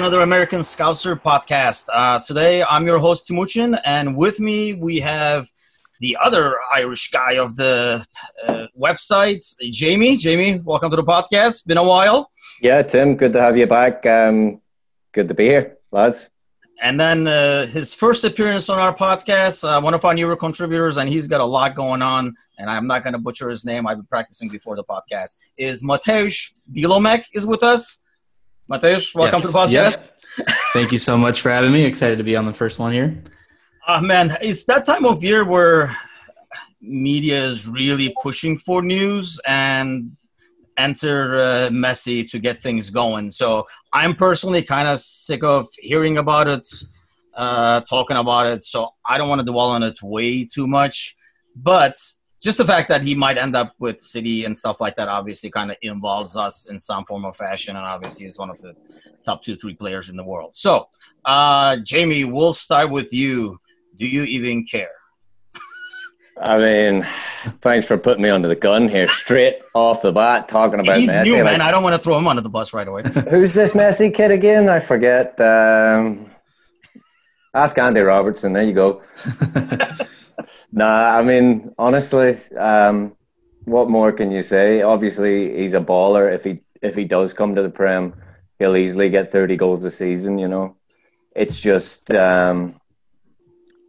another American Scouser podcast. Uh, today, I'm your host Timuchin, and with me we have the other Irish guy of the uh, website, Jamie. Jamie, welcome to the podcast. Been a while. Yeah, Tim, good to have you back. Um, good to be here, lads. And then uh, his first appearance on our podcast, uh, one of our newer contributors, and he's got a lot going on. And I'm not going to butcher his name. I've been practicing before the podcast. Is Mateusz Bilomek is with us. Mateusz, welcome yes. to the podcast. Yep. Thank you so much for having me. Excited to be on the first one here. Uh, man, it's that time of year where media is really pushing for news and enter uh, Messi to get things going. So I'm personally kind of sick of hearing about it, uh, talking about it. So I don't want to dwell on it way too much. But just the fact that he might end up with City and stuff like that obviously kind of involves us in some form of fashion, and obviously he's one of the top two, three players in the world. So, uh, Jamie, we'll start with you. Do you even care? I mean, thanks for putting me under the gun here, straight off the bat, talking about He's Messi. new, man. Like, I don't want to throw him under the bus right away. who's this Messi kid again? I forget. Um, ask Andy Robertson. There you go. Nah, I mean, honestly, um, what more can you say? Obviously, he's a baller. If he if he does come to the Prem, he'll easily get thirty goals a season. You know, it's just um,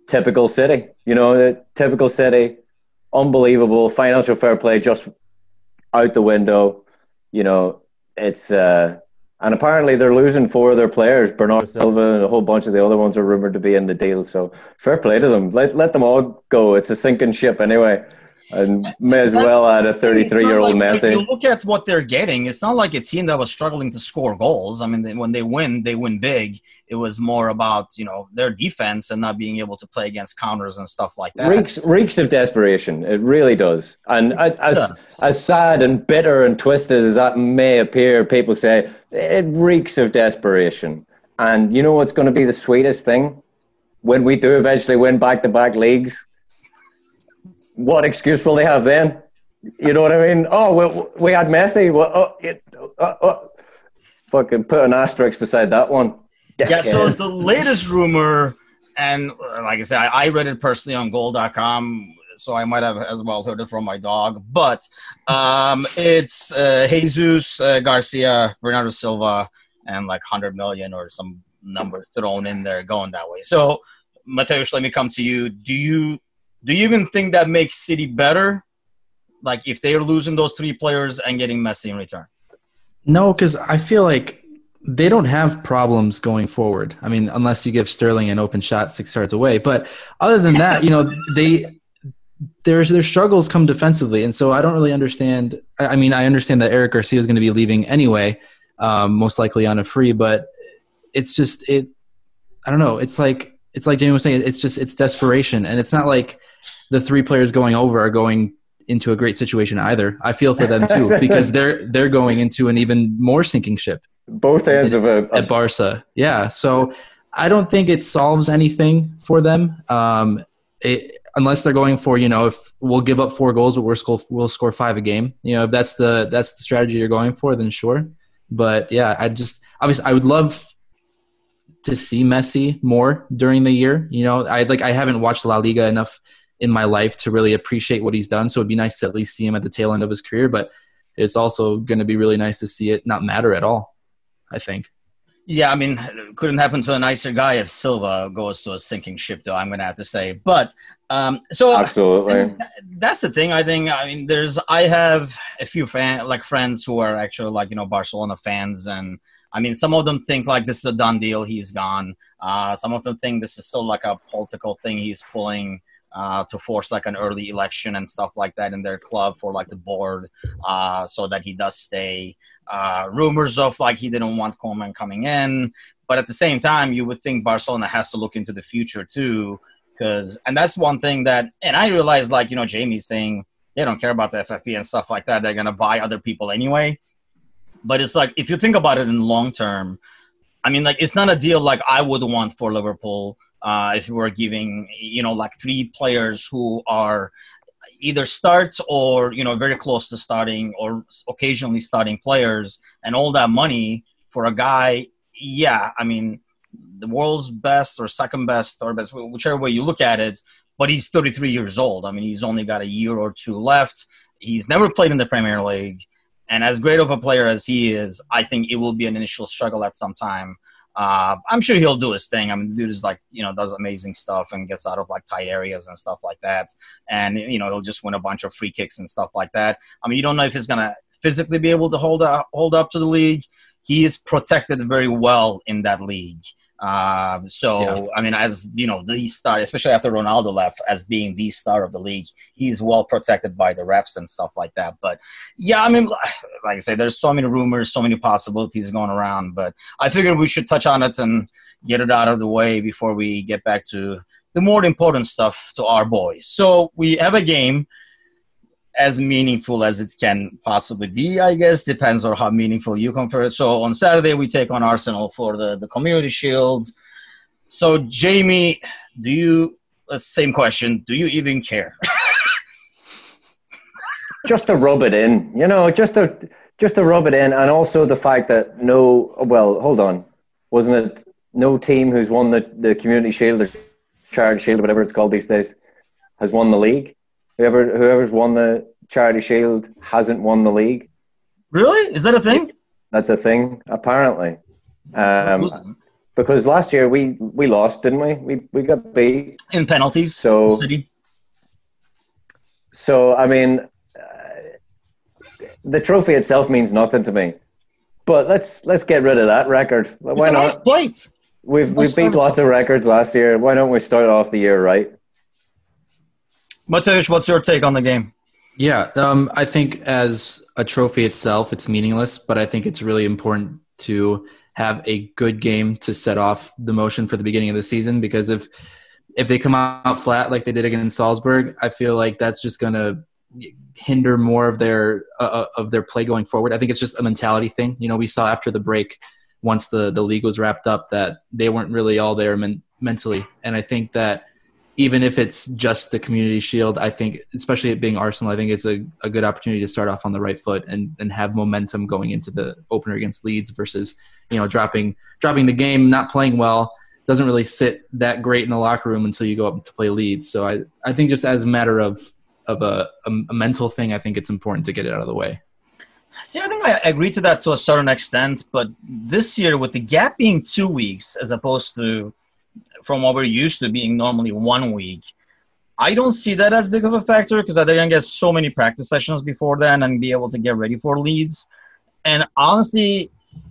typical City. You know, typical City, unbelievable financial fair play just out the window. You know, it's uh, and apparently they're losing four of their players. Bernardo Silva and a whole bunch of the other ones are rumored to be in the deal. So fair play to them. Let let them all go. It's a sinking ship anyway and may as well add a 33 year old like, Messi. Look at what they're getting. It's not like a team that was struggling to score goals. I mean, when they win, they win big. It was more about you know their defense and not being able to play against counters and stuff like that. Reeks reeks of desperation. It really does. And as as sad and bitter and twisted as that may appear, people say it reeks of desperation. And you know what's going to be the sweetest thing when we do eventually win back to back leagues what excuse will they have then? You know what I mean? Oh, we, we had Messi. Well, oh, it, uh, uh, fucking put an asterisk beside that one. Yeah, so the latest rumor, and uh, like I said, I, I read it personally on goal.com, so I might have as well heard it from my dog. But um, it's uh, Jesus uh, Garcia, Bernardo Silva, and like 100 million or some number thrown in there going that way. So, Mateusz, let me come to you. Do you do you even think that makes City better? Like if they're losing those three players and getting Messi in return? No, because I feel like they don't have problems going forward. I mean, unless you give Sterling an open shot six yards away. But other than that, you know, they there's their struggles come defensively, and so I don't really understand. I mean, I understand that Eric Garcia is going to be leaving anyway, um, most likely on a free, but it's just it. I don't know. It's like it's like Jamie was saying, it's just it's desperation, and it's not like the three players going over are going into a great situation either. I feel for them too because they're they're going into an even more sinking ship. Both ends of a, a at Barca, yeah. So I don't think it solves anything for them. Um, it, unless they're going for you know if we'll give up four goals but we'll score we'll score five a game you know if that's the that's the strategy you're going for then sure but yeah i just obviously i would love to see Messi more during the year. You know, I like I haven't watched La Liga enough in my life to really appreciate what he's done. So it'd be nice to at least see him at the tail end of his career. But it's also going to be really nice to see it not matter at all. I think. Yeah, I mean, couldn't happen to a nicer guy if Silva goes to a sinking ship, though. I'm going to have to say, but um, so absolutely, that's the thing. I think. I mean, there's I have a few fan like friends who are actually like you know Barcelona fans, and I mean, some of them think like this is a done deal. He's gone. Uh, some of them think this is still like a political thing he's pulling uh, to force like an early election and stuff like that in their club for like the board, uh, so that he does stay. Uh, rumors of like he didn't want Koeman coming in, but at the same time, you would think Barcelona has to look into the future too, because and that's one thing that and I realize like you know Jamie's saying they don't care about the FFP and stuff like that. They're gonna buy other people anyway. But it's like if you think about it in long term, I mean, like it's not a deal like I would want for Liverpool uh, if we were giving you know like three players who are either starts or you know very close to starting or occasionally starting players and all that money for a guy yeah, I mean, the world's best or second best, third best, whichever way you look at it. But he's 33 years old. I mean, he's only got a year or two left. He's never played in the Premier League. And as great of a player as he is, I think it will be an initial struggle at some time. Uh, I'm sure he'll do his thing. I mean, the dude is like, you know, does amazing stuff and gets out of like tight areas and stuff like that. And, you know, he'll just win a bunch of free kicks and stuff like that. I mean, you don't know if he's going to physically be able to hold up, hold up to the league. He is protected very well in that league. Um, so yeah. I mean, as you know, the star, especially after Ronaldo left, as being the star of the league, he's well protected by the refs and stuff like that. But yeah, I mean, like I say, there's so many rumors, so many possibilities going around. But I figured we should touch on it and get it out of the way before we get back to the more important stuff to our boys. So we have a game as meaningful as it can possibly be, I guess. Depends on how meaningful you compare it. So on Saturday, we take on Arsenal for the, the Community Shield. So, Jamie, do you, uh, same question, do you even care? just to rub it in, you know, just to, just to rub it in. And also the fact that no, well, hold on. Wasn't it no team who's won the, the Community Shield or Charity Shield, whatever it's called these days, has won the league? Whoever whoever's won the Charity Shield hasn't won the league. Really? Is that a thing? That's a thing, apparently. Um, because last year we we lost, didn't we? We we got beat in penalties. So City. So I mean, uh, the trophy itself means nothing to me. But let's let's get rid of that record. Why not? Nice plate. We've we beat lots of records last year. Why don't we start off the year right? Mateusz, what's your take on the game? Yeah, um, I think as a trophy itself, it's meaningless, but I think it's really important to have a good game to set off the motion for the beginning of the season because if if they come out flat like they did against Salzburg, I feel like that's just going to hinder more of their uh, uh, of their play going forward. I think it's just a mentality thing. You know, we saw after the break once the the league was wrapped up that they weren't really all there men- mentally, and I think that even if it's just the community shield, I think, especially it being Arsenal, I think it's a, a good opportunity to start off on the right foot and, and have momentum going into the opener against Leeds versus, you know, dropping dropping the game, not playing well, doesn't really sit that great in the locker room until you go up to play Leeds. So I, I think just as a matter of of a, a, a mental thing, I think it's important to get it out of the way. See, I think I agree to that to a certain extent, but this year with the gap being two weeks as opposed to from what we're used to being normally one week. I don't see that as big of a factor because think I get so many practice sessions before then and be able to get ready for Leeds. And honestly,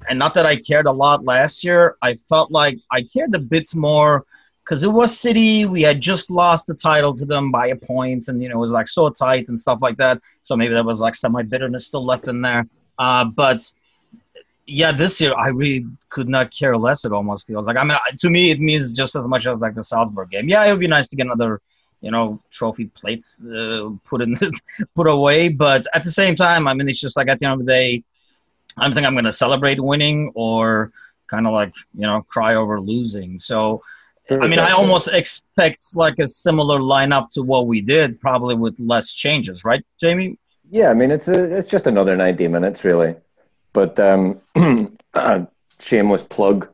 and not that I cared a lot last year, I felt like I cared a bit more because it was City. We had just lost the title to them by a point, and you know it was like so tight and stuff like that. So maybe there was like some bitterness still left in there. Uh, but yeah, this year I really could not care less. It almost feels like I mean, to me, it means just as much as like the Salzburg game. Yeah, it would be nice to get another, you know, trophy plate uh, put in, put away. But at the same time, I mean, it's just like at the end of the day, I don't think I'm going to celebrate winning or kind of like you know cry over losing. So. I mean, I almost expect like a similar lineup to what we did, probably with less changes, right, Jamie? Yeah, I mean, it's a, it's just another ninety minutes, really. But um, shameless plug.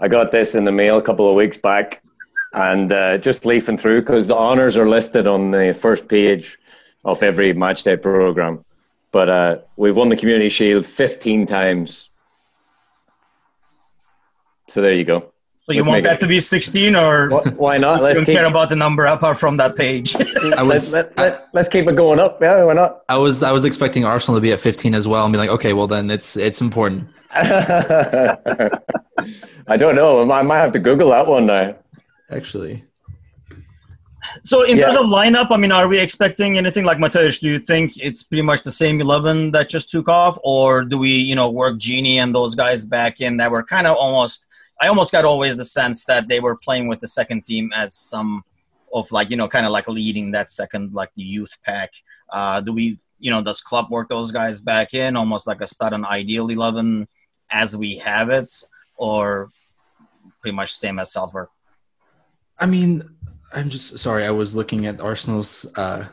I got this in the mail a couple of weeks back, and uh, just leafing through because the honors are listed on the first page of every matchday program. But uh, we've won the Community Shield 15 times. So there you go. So you want that it. to be 16 or why not? Let's don't keep, care about the number apart from that page. I was, let, let, let, us keep it going up. Yeah, why not? I was I was expecting Arsenal to be at 15 as well and be like, okay, well then it's it's important. I don't know. I might have to Google that one now. Actually. So in yeah. terms of lineup, I mean, are we expecting anything like Mateusz? Do you think it's pretty much the same eleven that just took off, or do we, you know, work Gini and those guys back in that were kind of almost I almost got always the sense that they were playing with the second team as some of like you know kind of like leading that second like the youth pack. Uh, do we you know does club work those guys back in almost like a start an ideal eleven as we have it, or pretty much same as Salzburg? I mean, I'm just sorry. I was looking at Arsenal's uh,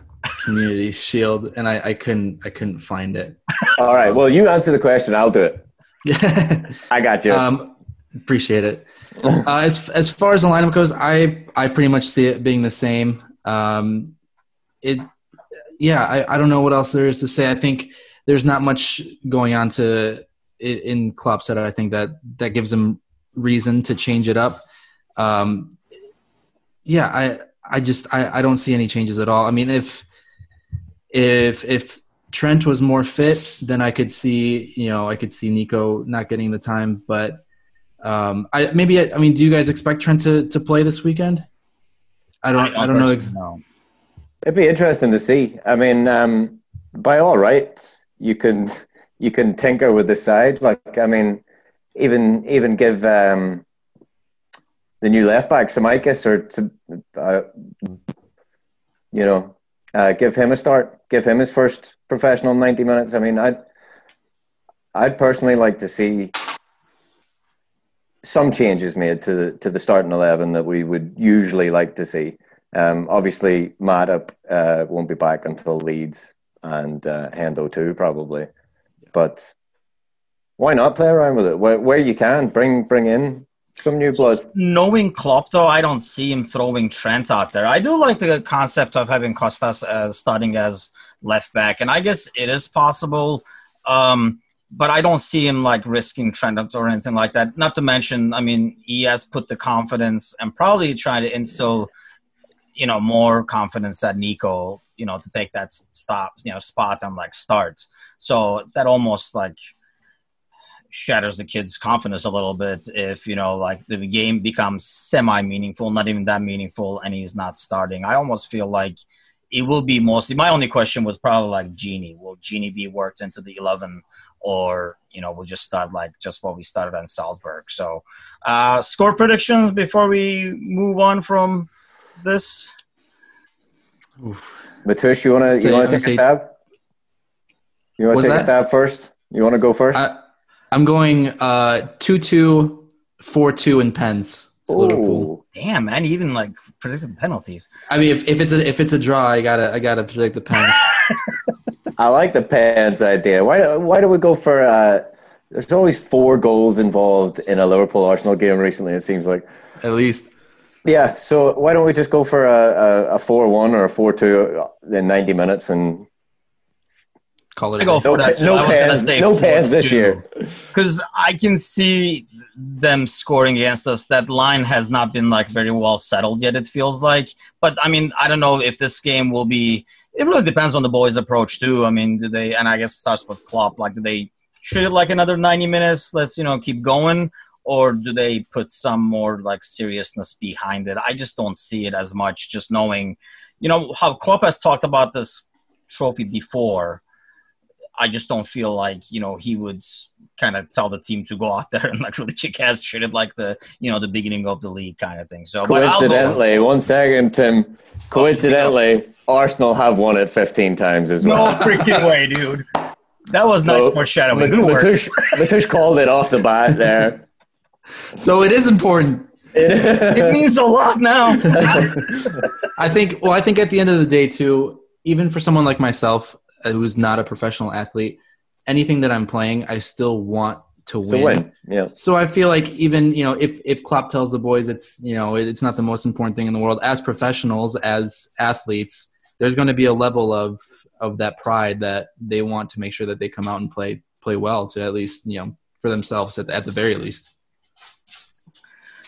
community shield, and I, I couldn't I couldn't find it. All right. Well, you answer the question. I'll do it. I got you. Um, Appreciate it. uh, as as far as the lineup goes, I I pretty much see it being the same. Um, it, yeah, I, I don't know what else there is to say. I think there's not much going on to in Klopp said. I think that that gives him reason to change it up. Um, yeah, I I just I, I don't see any changes at all. I mean, if if if Trent was more fit, then I could see you know I could see Nico not getting the time, but um, I maybe I, mean, do you guys expect Trent to, to play this weekend? I don't. I don't, I don't know. Ex- no. It'd be interesting to see. I mean, um, by all rights, you can you can tinker with the side. Like, I mean, even even give um, the new left back Tsimikas or to, uh, you know, uh, give him a start. Give him his first professional ninety minutes. I mean, I'd I'd personally like to see some changes made to the to the starting eleven that we would usually like to see. Um, obviously, Matip uh, won't be back until Leeds and uh, Hendo too, probably. But why not play around with it where, where you can? Bring bring in some new blood. Just knowing Klopp, though, I don't see him throwing Trent out there. I do like the concept of having Costas uh, starting as left back, and I guess it is possible. Um, but I don't see him like risking Trent or anything like that. Not to mention, I mean, he has put the confidence and probably trying to instill, you know, more confidence at Nico, you know, to take that stop, you know, spot and like start. So that almost like shatters the kid's confidence a little bit if you know like the game becomes semi meaningful, not even that meaningful, and he's not starting. I almost feel like it will be mostly. My only question was probably like Gini. Will Gini be worked into the eleven? Or you know we'll just start like just what we started on Salzburg. So, uh, score predictions before we move on from this. Mateusz, you wanna you wanna take a stab? You wanna take that? a stab first? You wanna go first? I, am going uh, two two four two in pens. Liverpool. Damn, man! Even like predicted the penalties. I mean, if, if it's a if it's a draw, I gotta I gotta predict the pens. I like the pants idea. Why why do we go for? Uh, there's always four goals involved in a Liverpool Arsenal game recently. It seems like at least. Yeah, so why don't we just go for a, a, four one or a four two in ninety minutes and call it? I go for no, that. No pans, no pans this year. Because I can see them scoring against us. That line has not been like very well settled yet. It feels like, but I mean, I don't know if this game will be it really depends on the boys' approach too. I mean, do they? And I guess starts with Klopp. Like, do they treat it like another ninety minutes? Let's you know keep going, or do they put some more like seriousness behind it? I just don't see it as much. Just knowing, you know, how Klopp has talked about this trophy before. I just don't feel like you know he would kind of tell the team to go out there and like really kick ass, treat it like the you know the beginning of the league kind of thing. So coincidentally, one second, Tim. Coincidentally, Arsenal have won it 15 times as well. No freaking way, dude. That was nice so, foreshadowing. Good Mateusz, Mateusz called it off the bat there. So it is important. It, it means a lot now. I think. Well, I think at the end of the day, too, even for someone like myself uh, who's not a professional athlete, anything that I'm playing, I still want to win. To win. Yeah. So I feel like even you know if if Klopp tells the boys it's you know it's not the most important thing in the world as professionals as athletes there's going to be a level of of that pride that they want to make sure that they come out and play play well to at least you know for themselves at the, at the very least.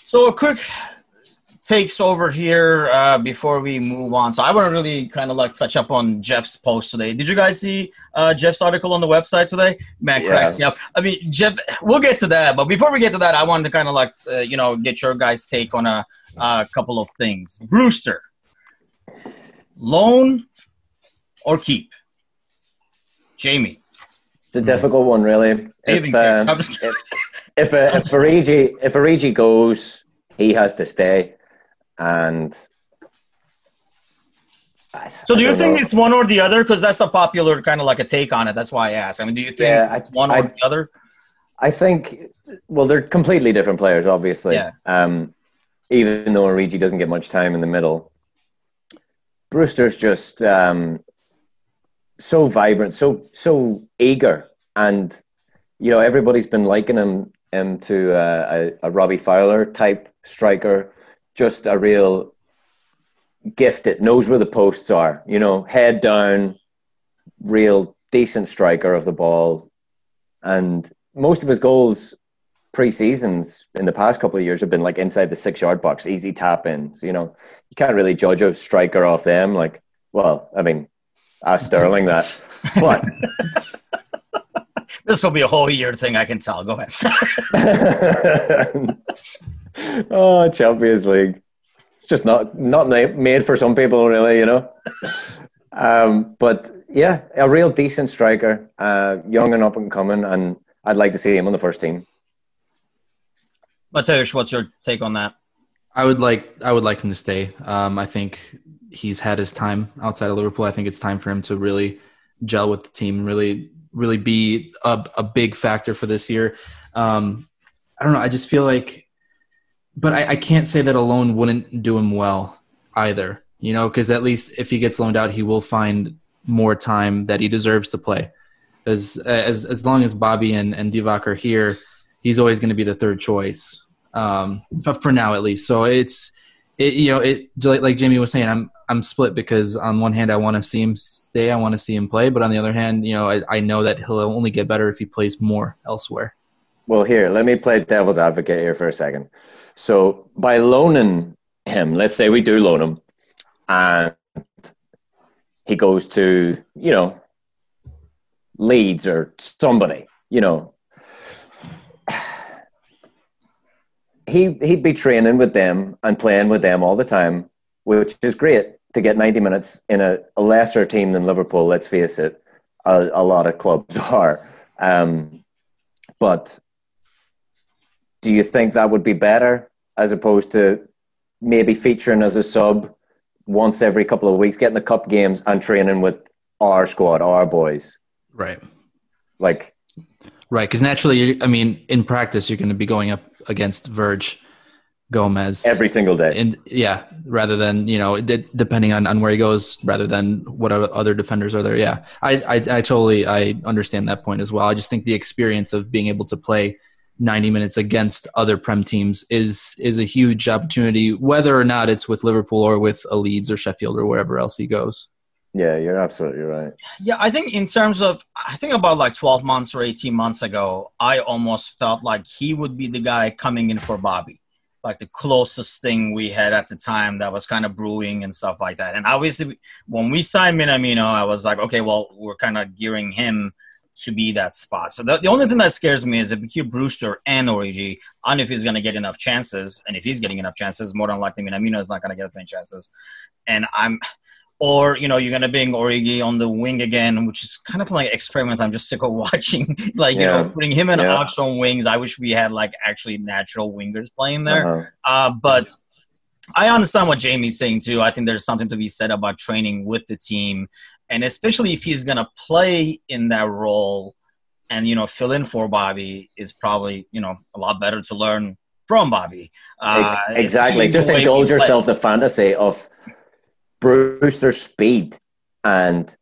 So a quick takes over here uh, before we move on. So I want to really kind of like touch up on Jeff's post today. Did you guys see uh, Jeff's article on the website today? Man, yes. cracks I mean, Jeff, we'll get to that, but before we get to that, I wanted to kind of like uh, you know get your guys' take on a, a couple of things. Brewster, loan or keep? Jamie. It's a difficult one, really. If, um, if, if, uh, if, Origi, if Origi goes, he has to stay. And so, do you think know. it's one or the other? Because that's a popular kind of like a take on it. That's why I asked. I mean, do you think yeah, it's one I, or the other? I think, well, they're completely different players, obviously. Yeah. Um, even though Origi doesn't get much time in the middle, Brewster's just um, so vibrant, so so eager, and you know everybody's been liking him him to a, a, a Robbie Fowler type striker, just a real gifted, knows where the posts are, you know, head down, real decent striker of the ball. And most of his goals pre-seasons in the past couple of years have been like inside the six yard box, easy tap ins. You know, you can't really judge a striker off them. Like, well, I mean, ask Sterling that. But this will be a whole year thing. I can tell. Go ahead. oh, Champions League. It's just not not made for some people, really. You know. Um, but yeah, a real decent striker, uh, young and up and coming, and I'd like to see him on the first team. Mateusz, what's your take on that? I would like I would like him to stay. Um, I think he's had his time outside of Liverpool. I think it's time for him to really gel with the team and really really be a, a big factor for this year. Um, I don't know. I just feel like, but I, I can't say that alone wouldn't do him well either. You know, because at least if he gets loaned out, he will find more time that he deserves to play. As as as long as Bobby and and Divock are here, he's always going to be the third choice um, for now at least. So it's it, you know it like, Jamie was saying, I'm I'm split because on one hand I want to see him stay, I want to see him play, but on the other hand, you know I, I know that he'll only get better if he plays more elsewhere. Well, here let me play devil's advocate here for a second. So by loaning him, let's say we do loan him, and he goes to you know Leeds or somebody, you know, he he'd be training with them and playing with them all the time, which is great to get 90 minutes in a, a lesser team than Liverpool. Let's face it, a, a lot of clubs are. Um, but do you think that would be better as opposed to maybe featuring as a sub once every couple of weeks, getting the cup games and training with our squad, our boys? Right. Like, right. Because naturally, I mean, in practice, you're going to be going up against Verge Gomez every single day. And yeah, rather than you know, depending on, on where he goes, rather than what other defenders are there. Yeah, I, I I totally I understand that point as well. I just think the experience of being able to play 90 minutes against other prem teams is is a huge opportunity, whether or not it's with Liverpool or with a Leeds or Sheffield or wherever else he goes. Yeah, you're absolutely right. Yeah, I think in terms of, I think about like 12 months or 18 months ago, I almost felt like he would be the guy coming in for Bobby, like the closest thing we had at the time that was kind of brewing and stuff like that. And obviously, when we signed Minamino, I was like, okay, well, we're kind of gearing him to be that spot. So the, the only thing that scares me is if keep Brewster and Origi, I don't know if he's going to get enough chances. And if he's getting enough chances, more than likely Minamino is not going to get as many chances. And I'm or you know you're gonna bring Origi on the wing again, which is kind of like experiment. I'm just sick of watching, like yeah. you know, putting him and yeah. Ox on wings. I wish we had like actually natural wingers playing there. Uh-huh. Uh, but I understand what Jamie's saying too. I think there's something to be said about training with the team, and especially if he's gonna play in that role and you know fill in for Bobby, is probably you know a lot better to learn from Bobby. Uh, exactly. Just indulge yourself the fantasy of Brewster's speed and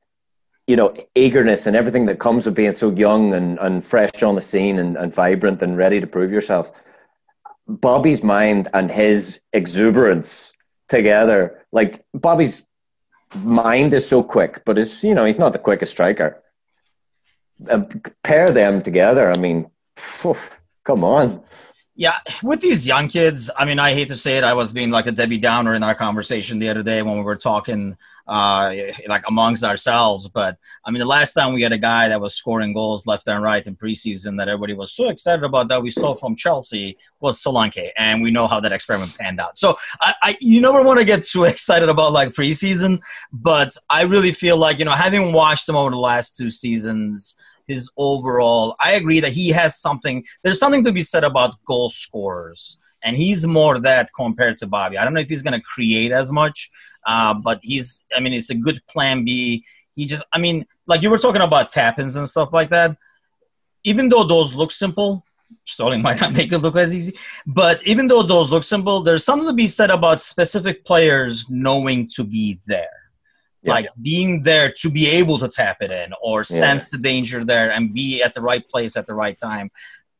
you know eagerness and everything that comes with being so young and, and fresh on the scene and, and vibrant and ready to prove yourself. Bobby's mind and his exuberance together, like Bobby's mind is so quick, but is you know he's not the quickest striker. And pair them together, I mean, phew, come on. Yeah, with these young kids, I mean, I hate to say it, I was being like a Debbie Downer in our conversation the other day when we were talking, uh, like amongst ourselves. But I mean, the last time we had a guy that was scoring goals left and right in preseason that everybody was so excited about that we saw from Chelsea was Solanke, and we know how that experiment panned out. So I, I you never want to get too excited about like preseason, but I really feel like you know, having watched them over the last two seasons his overall. I agree that he has something. There's something to be said about goal scorers, and he's more that compared to Bobby. I don't know if he's going to create as much, uh, but he's. I mean, it's a good plan B. He just. I mean, like you were talking about tap-ins and stuff like that. Even though those look simple, Sterling might not make it look as easy. But even though those look simple, there's something to be said about specific players knowing to be there yeah. like being there to be able to tap it in or sense yeah. the danger there and be at the right place at the right time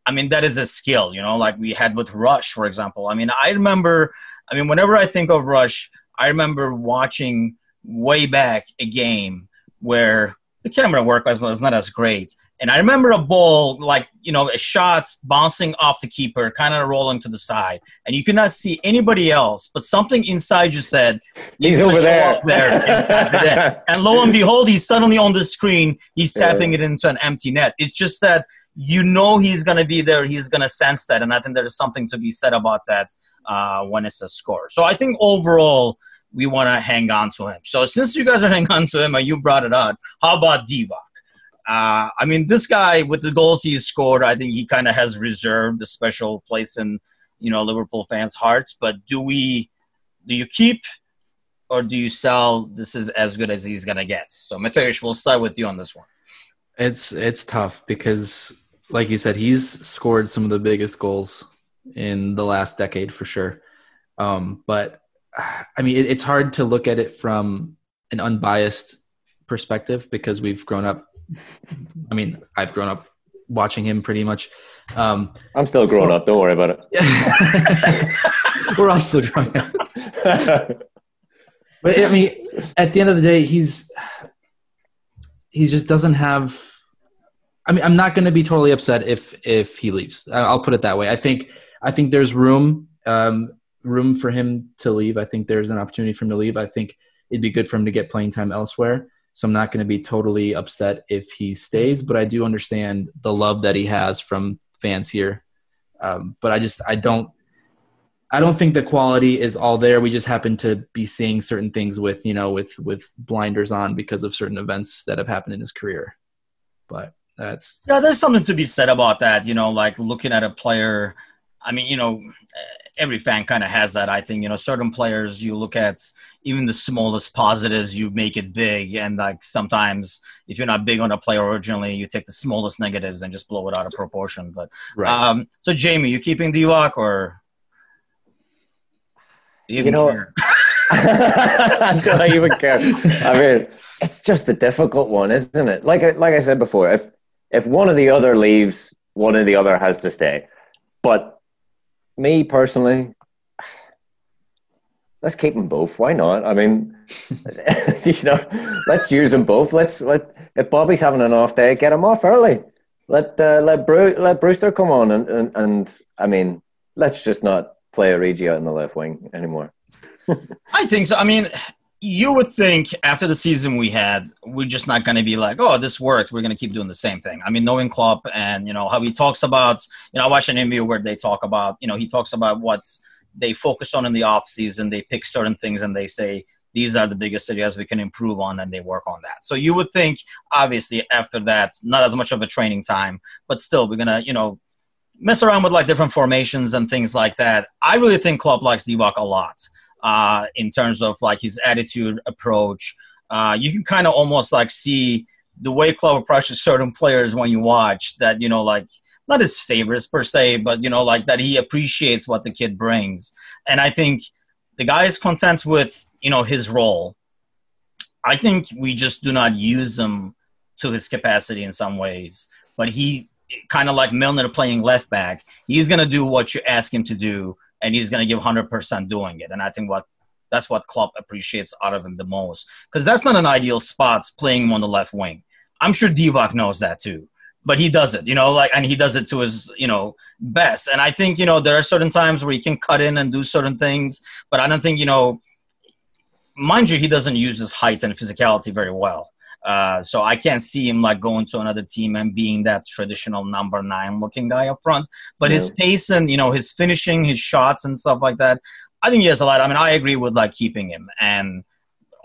I mean, that is a skill, you know, like we had with Rush, for example. I mean, I remember, I mean, whenever I think of Rush, I remember watching way back a game where the camera work was, was not as great. And I remember a ball, like, you know, a shot bouncing off the keeper, kind of rolling to the side. And you could not see anybody else, but something inside you said, He's over there. there. and lo and behold, he's suddenly on the screen. He's tapping it into an empty net. It's just that you know he's going to be there. He's going to sense that. And I think there's something to be said about that uh, when it's a score. So I think overall, we want to hang on to him. So since you guys are hanging on to him and you brought it up, how about Divock? Uh, I mean, this guy with the goals he's scored, I think he kind of has reserved a special place in you know Liverpool fans' hearts. But do we do you keep or do you sell? This is as good as he's gonna get. So Mateusz, we'll start with you on this one. It's it's tough because, like you said, he's scored some of the biggest goals in the last decade for sure. Um, but I mean, it, it's hard to look at it from an unbiased perspective because we've grown up I mean, I've grown up watching him pretty much. Um, I'm still growing so, up. Don't worry about it. We're all still growing up. but I mean, at the end of the day, he's he just doesn't have. I mean, I'm not going to be totally upset if if he leaves. I'll put it that way. I think I think there's room um, room for him to leave. I think there's an opportunity for him to leave. I think it'd be good for him to get playing time elsewhere. So I'm not going to be totally upset if he stays, but I do understand the love that he has from fans here. Um, but I just I don't I don't think the quality is all there. We just happen to be seeing certain things with you know with with blinders on because of certain events that have happened in his career. But that's yeah, there's something to be said about that. You know, like looking at a player. I mean, you know, every fan kind of has that. I think you know certain players you look at even the smallest positives you make it big, and like sometimes if you're not big on a player originally, you take the smallest negatives and just blow it out of proportion. But right. um, so Jamie, you keeping Divock or you, you know? I don't even care. I mean, it's just a difficult one, isn't it? Like like I said before, if if one of the other leaves, one of the other has to stay. But me personally, let's keep them both. Why not? I mean, you know, let's use them both. Let's let if Bobby's having an off day, get him off early. Let uh, let Bru- let Brewster come on and, and and I mean, let's just not play Origi out in the left wing anymore. I think so. I mean, you would think after the season we had, we're just not going to be like, oh, this worked. We're going to keep doing the same thing. I mean, knowing Klopp and you know how he talks about, you know, I watched an interview where they talk about, you know, he talks about what they focused on in the off season. They pick certain things and they say these are the biggest areas we can improve on, and they work on that. So you would think, obviously, after that, not as much of a training time, but still, we're gonna, you know, mess around with like different formations and things like that. I really think Klopp likes Divock a lot uh, in terms of like his attitude, approach. Uh, you can kind of almost like see the way Klopp approaches certain players when you watch that, you know, like not his favorites per se, but you know, like that he appreciates what the kid brings. And I think the guy is content with, you know, his role. I think we just do not use him to his capacity in some ways. But he kind of like Milner playing left back, he's gonna do what you ask him to do and he's going to give 100% doing it. And I think what that's what Klopp appreciates out of him the most because that's not an ideal spot playing him on the left wing. I'm sure Divock knows that too, but he does it, you know, like and he does it to his, you know, best. And I think you know there are certain times where he can cut in and do certain things, but I don't think you know. Mind you, he doesn't use his height and physicality very well. Uh, so I can't see him like going to another team and being that traditional number nine looking guy up front. But yeah. his pace and you know his finishing, his shots and stuff like that, I think he has a lot. I mean, I agree with like keeping him and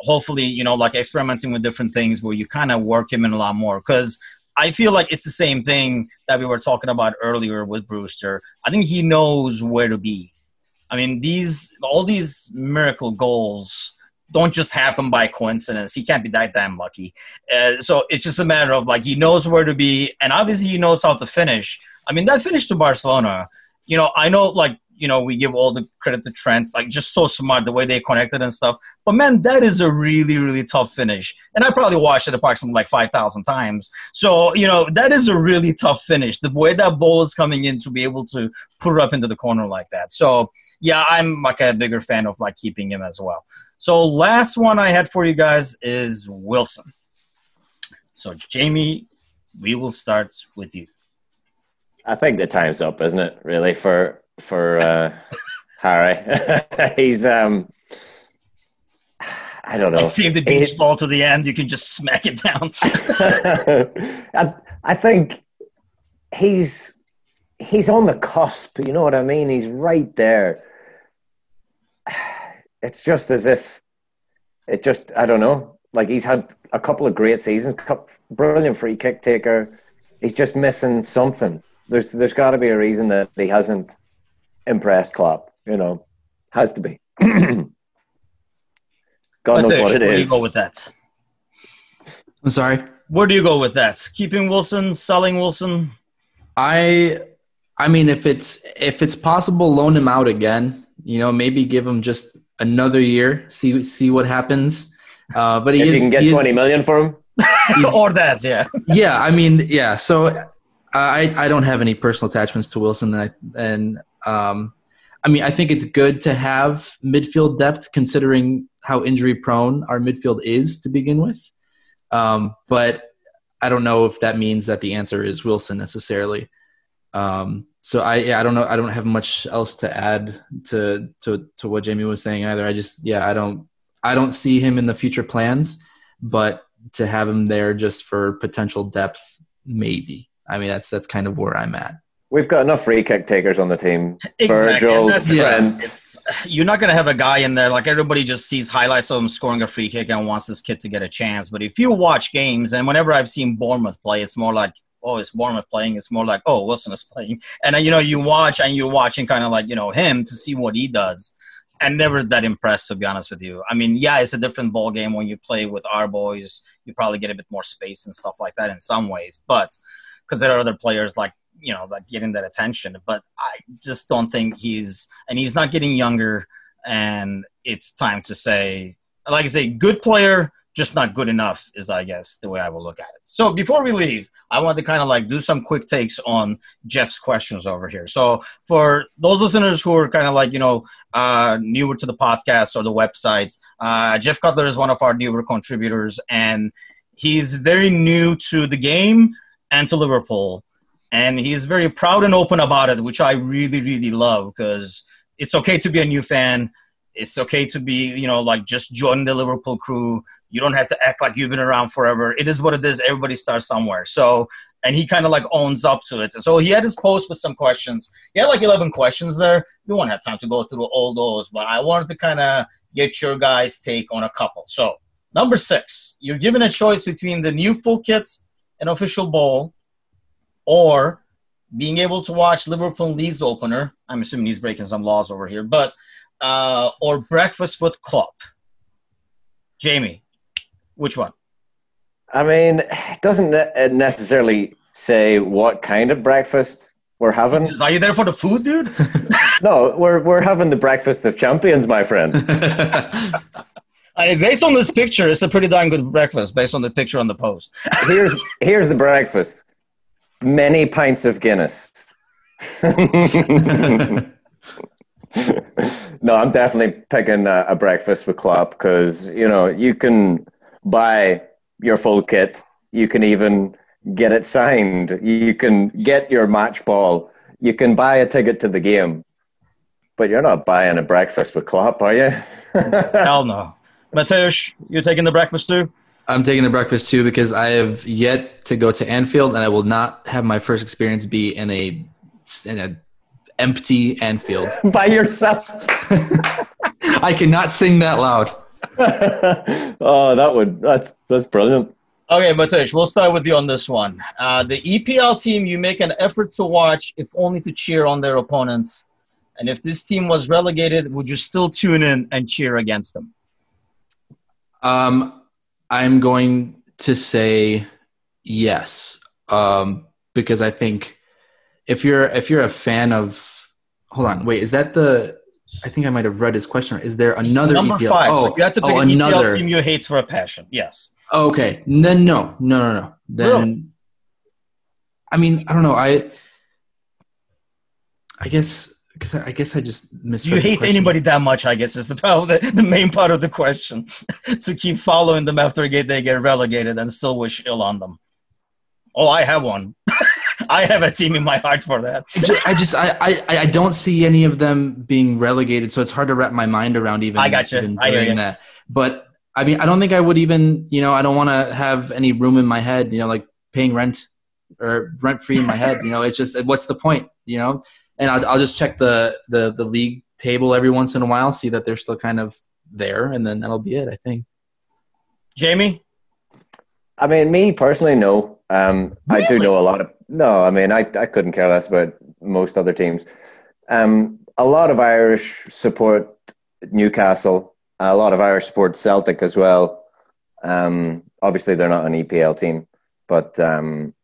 hopefully you know like experimenting with different things where you kind of work him in a lot more because I feel like it's the same thing that we were talking about earlier with Brewster. I think he knows where to be. I mean, these all these miracle goals don't just happen by coincidence. He can't be that damn lucky. Uh, so it's just a matter of like he knows where to be, and obviously he knows how to finish. I mean, that finish to Barcelona. You know, I know like you know, we give all the credit to Trent, like just so smart the way they connected and stuff. But man, that is a really, really tough finish. And I probably watched it approximately like 5,000 times. So, you know, that is a really tough finish. The way that ball is coming in to be able to put it up into the corner like that. So, yeah, I'm like a bigger fan of like keeping him as well. So, last one I had for you guys is Wilson. So, Jamie, we will start with you. I think the time's up, isn't it? Really, for for uh, Harry. He's um, I don't know. I save the beach it, ball to the end. You can just smack it down. I, I think he's he's on the cusp. You know what I mean? He's right there. It's just as if it just I don't know. Like he's had a couple of great seasons, brilliant free kick taker. He's just missing something. There's there's got to be a reason that he hasn't impressed Klopp. You know, has to be. God knows what it where is. do you go with that? I'm sorry. Where do you go with that? Keeping Wilson, selling Wilson? I, I mean, if it's if it's possible, loan him out again. You know, maybe give him just another year. See see what happens. Uh, but he if is, you can get he twenty is, million for him, or that, yeah. yeah, I mean, yeah. So I I don't have any personal attachments to Wilson, and I, and um, I mean, I think it's good to have midfield depth considering how injury prone our midfield is to begin with. Um, but I don't know if that means that the answer is Wilson necessarily. Um, so I, yeah, I don't know. I don't have much else to add to, to, to what Jamie was saying either. I just, yeah, I don't, I don't see him in the future plans, but to have him there just for potential depth, maybe. I mean, that's, that's kind of where I'm at. We've got enough free kick takers on the team. Exactly. Virgil, Trent. Yeah, you're not going to have a guy in there like everybody just sees highlights of him scoring a free kick and wants this kid to get a chance. But if you watch games, and whenever I've seen Bournemouth play, it's more like, oh, it's Bournemouth playing. It's more like, oh, Wilson is playing. And, you know, you watch and you're watching kind of like, you know, him to see what he does. And never that impressed, to be honest with you. I mean, yeah, it's a different ball game when you play with our boys. You probably get a bit more space and stuff like that in some ways. But because there are other players like you know like getting that attention but i just don't think he's and he's not getting younger and it's time to say like i say good player just not good enough is i guess the way i will look at it. So before we leave i want to kind of like do some quick takes on jeff's questions over here. So for those listeners who are kind of like you know uh, newer to the podcast or the website uh, jeff cutler is one of our newer contributors and he's very new to the game and to liverpool and he's very proud and open about it, which I really, really love because it's okay to be a new fan. It's okay to be, you know, like just join the Liverpool crew. You don't have to act like you've been around forever. It is what it is. Everybody starts somewhere. So, and he kind of like owns up to it. So he had his post with some questions. He had like 11 questions there. We won't have time to go through all those, but I wanted to kind of get your guys' take on a couple. So, number six, you're given a choice between the new full kit and official bowl or being able to watch Liverpool Leeds opener. I'm assuming he's breaking some laws over here, but uh, or breakfast with Klopp. Jamie, which one? I mean, it doesn't necessarily say what kind of breakfast we're having. Are you there for the food, dude? no, we're we're having the breakfast of champions, my friend. I based on this picture, it's a pretty darn good breakfast. Based on the picture on the post. here's here's the breakfast many pints of Guinness. no, I'm definitely picking a, a breakfast with Klopp because you know you can buy your full kit. You can even get it signed. You can get your match ball. You can buy a ticket to the game, but you're not buying a breakfast with Klopp, are you? Hell no. Mateusz, you're taking the breakfast too? I'm taking the breakfast too because I have yet to go to Anfield, and I will not have my first experience be in a in a empty Anfield by yourself. I cannot sing that loud. oh, that would that's that's brilliant. Okay, Mateusz, we'll start with you on this one. Uh, the EPL team you make an effort to watch, if only to cheer on their opponents. And if this team was relegated, would you still tune in and cheer against them? Um, I'm going to say yes, um, because I think if you're if you're a fan of hold on, wait, is that the? I think I might have read his question. Is there another number EPL? five. Oh, so you have to pick oh, an another. EPL team you hate for a passion. Yes. Okay, then no, no, no, no. Then, Really? I mean, I don't know. I, I guess because I, I guess I just misread. You hate anybody that much, I guess, is the, probably the, the main part of the question. to keep following them after they get relegated and still wish ill on them. Oh, I have one. I have a team in my heart for that. I just, I I, I I don't see any of them being relegated, so it's hard to wrap my mind around even. I gotcha. even I hear doing that. But I mean, I don't think I would even. You know, I don't want to have any room in my head. You know, like paying rent or rent free in my head. You know, it's just what's the point? You know, and I'll, I'll just check the the the league table every once in a while, see that they're still kind of there, and then that'll be it. I think. Jamie? I mean, me personally, no. Um, I do know a lot of. No, I mean, I, I couldn't care less about most other teams. Um, a lot of Irish support Newcastle. A lot of Irish support Celtic as well. Um, obviously, they're not an EPL team, but um,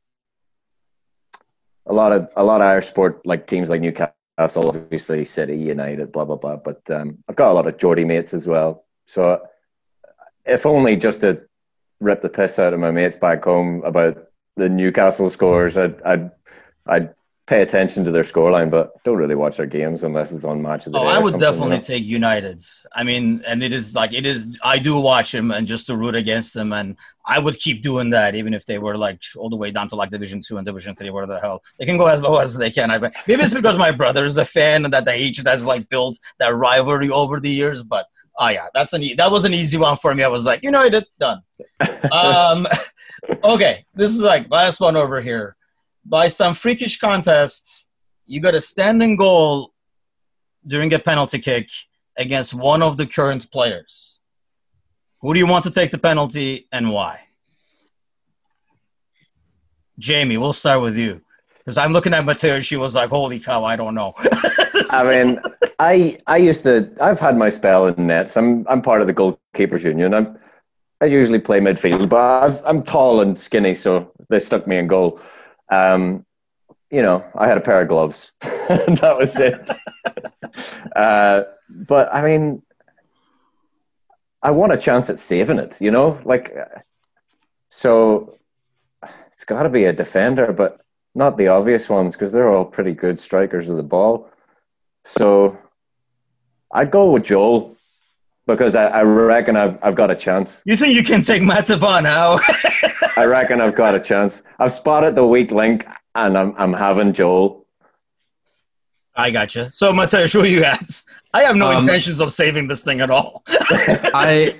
a lot of a lot of Irish support like teams like Newcastle, obviously City, United, blah blah blah. But um, I've got a lot of Geordie mates as well. So, if only just to rip the piss out of my mates back home about the Newcastle scores. I'd I'd, I'd pay attention to their scoreline, but don't really watch their games unless it's on match of the Oh, day. I would definitely know? take United's. I mean, and it is like it is. I do watch them and just to root against them, and I would keep doing that even if they were like all the way down to like Division Two and Division Three, where the hell they can go as low as they can. I maybe it's because my brother is a fan and that the hatred has like built that rivalry over the years. But oh yeah, that's an e- that was an easy one for me. I was like you know, United done. um, okay, this is like last one over here. By some freakish contests, you got a standing goal during a penalty kick against one of the current players. Who do you want to take the penalty and why? Jamie, we'll start with you. Because I'm looking at Mateusz, she was like, holy cow, I don't know. I mean, I I used to. I've had my spell in nets. I'm I'm part of the goalkeepers union. I'm I usually play midfield, but I've, I'm tall and skinny, so they stuck me in goal. Um, you know, I had a pair of gloves, and that was it. uh, but I mean, I want a chance at saving it. You know, like so. It's got to be a defender, but not the obvious ones because they're all pretty good strikers of the ball. So I'd go with Joel because I, I reckon I've, I've got a chance. you think you can take Mataba now? I reckon I've got a chance. I've spotted the weak link and I'm, I'm having Joel. I gotcha. So, Mateusz, who you at? I have no Um, intentions of saving this thing at all. I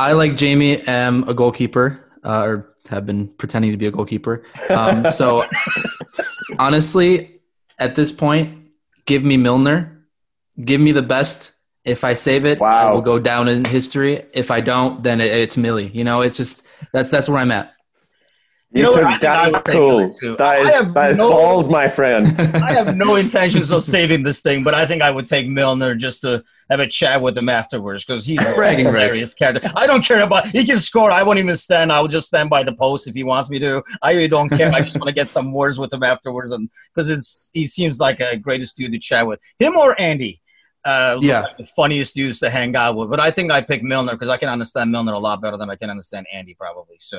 I like Jamie am a goalkeeper uh, or have been pretending to be a goalkeeper. Um, so honestly, at this point, give me Milner. Give me the best. If I save it, I will go down in history. If I don't, then it, it's Millie. You know, it's just that's that's where I'm at. You, You know what? took I I that cool. Millie too. That I is, have that is no- balls, my friend. I have no intentions of saving this thing, but I think I would take Milner just to have a chat with him afterwards because he's a Bragging rights. hilarious character. I don't care about he can score. I won't even stand. I will just stand by the post if he wants me to. I really don't care. I just want to get some words with him afterwards, and because it's he seems like a greatest dude to chat with. Him or Andy. Uh, Yeah. like the funniest dudes to hang out with. But I think I pick Milner because I can understand Milner a lot better than I can understand Andy, probably. So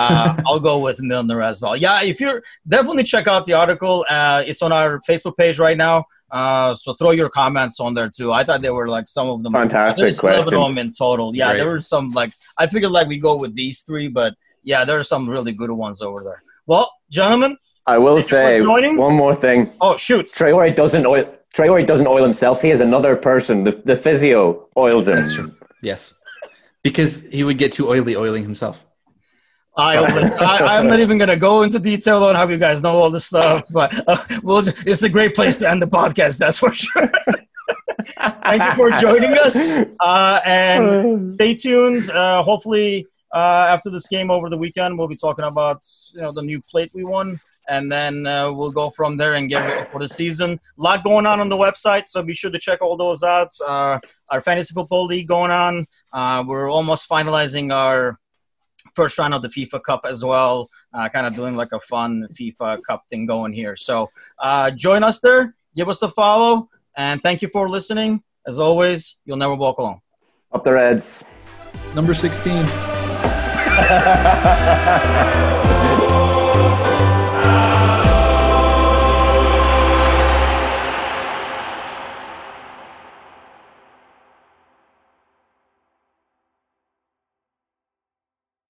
uh, I'll go with Milner as well. Yeah, if you're definitely check out the article. Uh, it's on our Facebook page right now. Uh, so throw your comments on there too. I thought there were like some of them. Fantastic There's 11 of questions. them in total. Yeah, Great. there were some like I figured like we go with these three, but yeah, there are some really good ones over there. Well, gentlemen. I will Thank you for say one more thing. Oh shoot. Traore doesn't oil. Traore doesn't oil himself. He has another person. The, the physio oils him. That's true. Yes, because he would get too oily oiling himself. I, I, I'm not even going to go into detail on how you guys know all this stuff, but uh, we'll, ju- it's a great place to end the podcast, that's for sure. Thank you for joining us. Uh, and stay tuned. Uh, hopefully, uh, after this game over the weekend, we'll be talking about you know the new plate we won, and then uh, we'll go from there and get ready for the season. A lot going on on the website, so be sure to check all those out. Uh, our fantasy football league going on. Uh, we're almost finalizing our first round of the FIFA Cup as well. Uh, kind of doing like a fun FIFA Cup thing going here. So uh, join us there. give us a follow, and thank you for listening. As always, you'll never walk alone. Up the Reds. Number 16.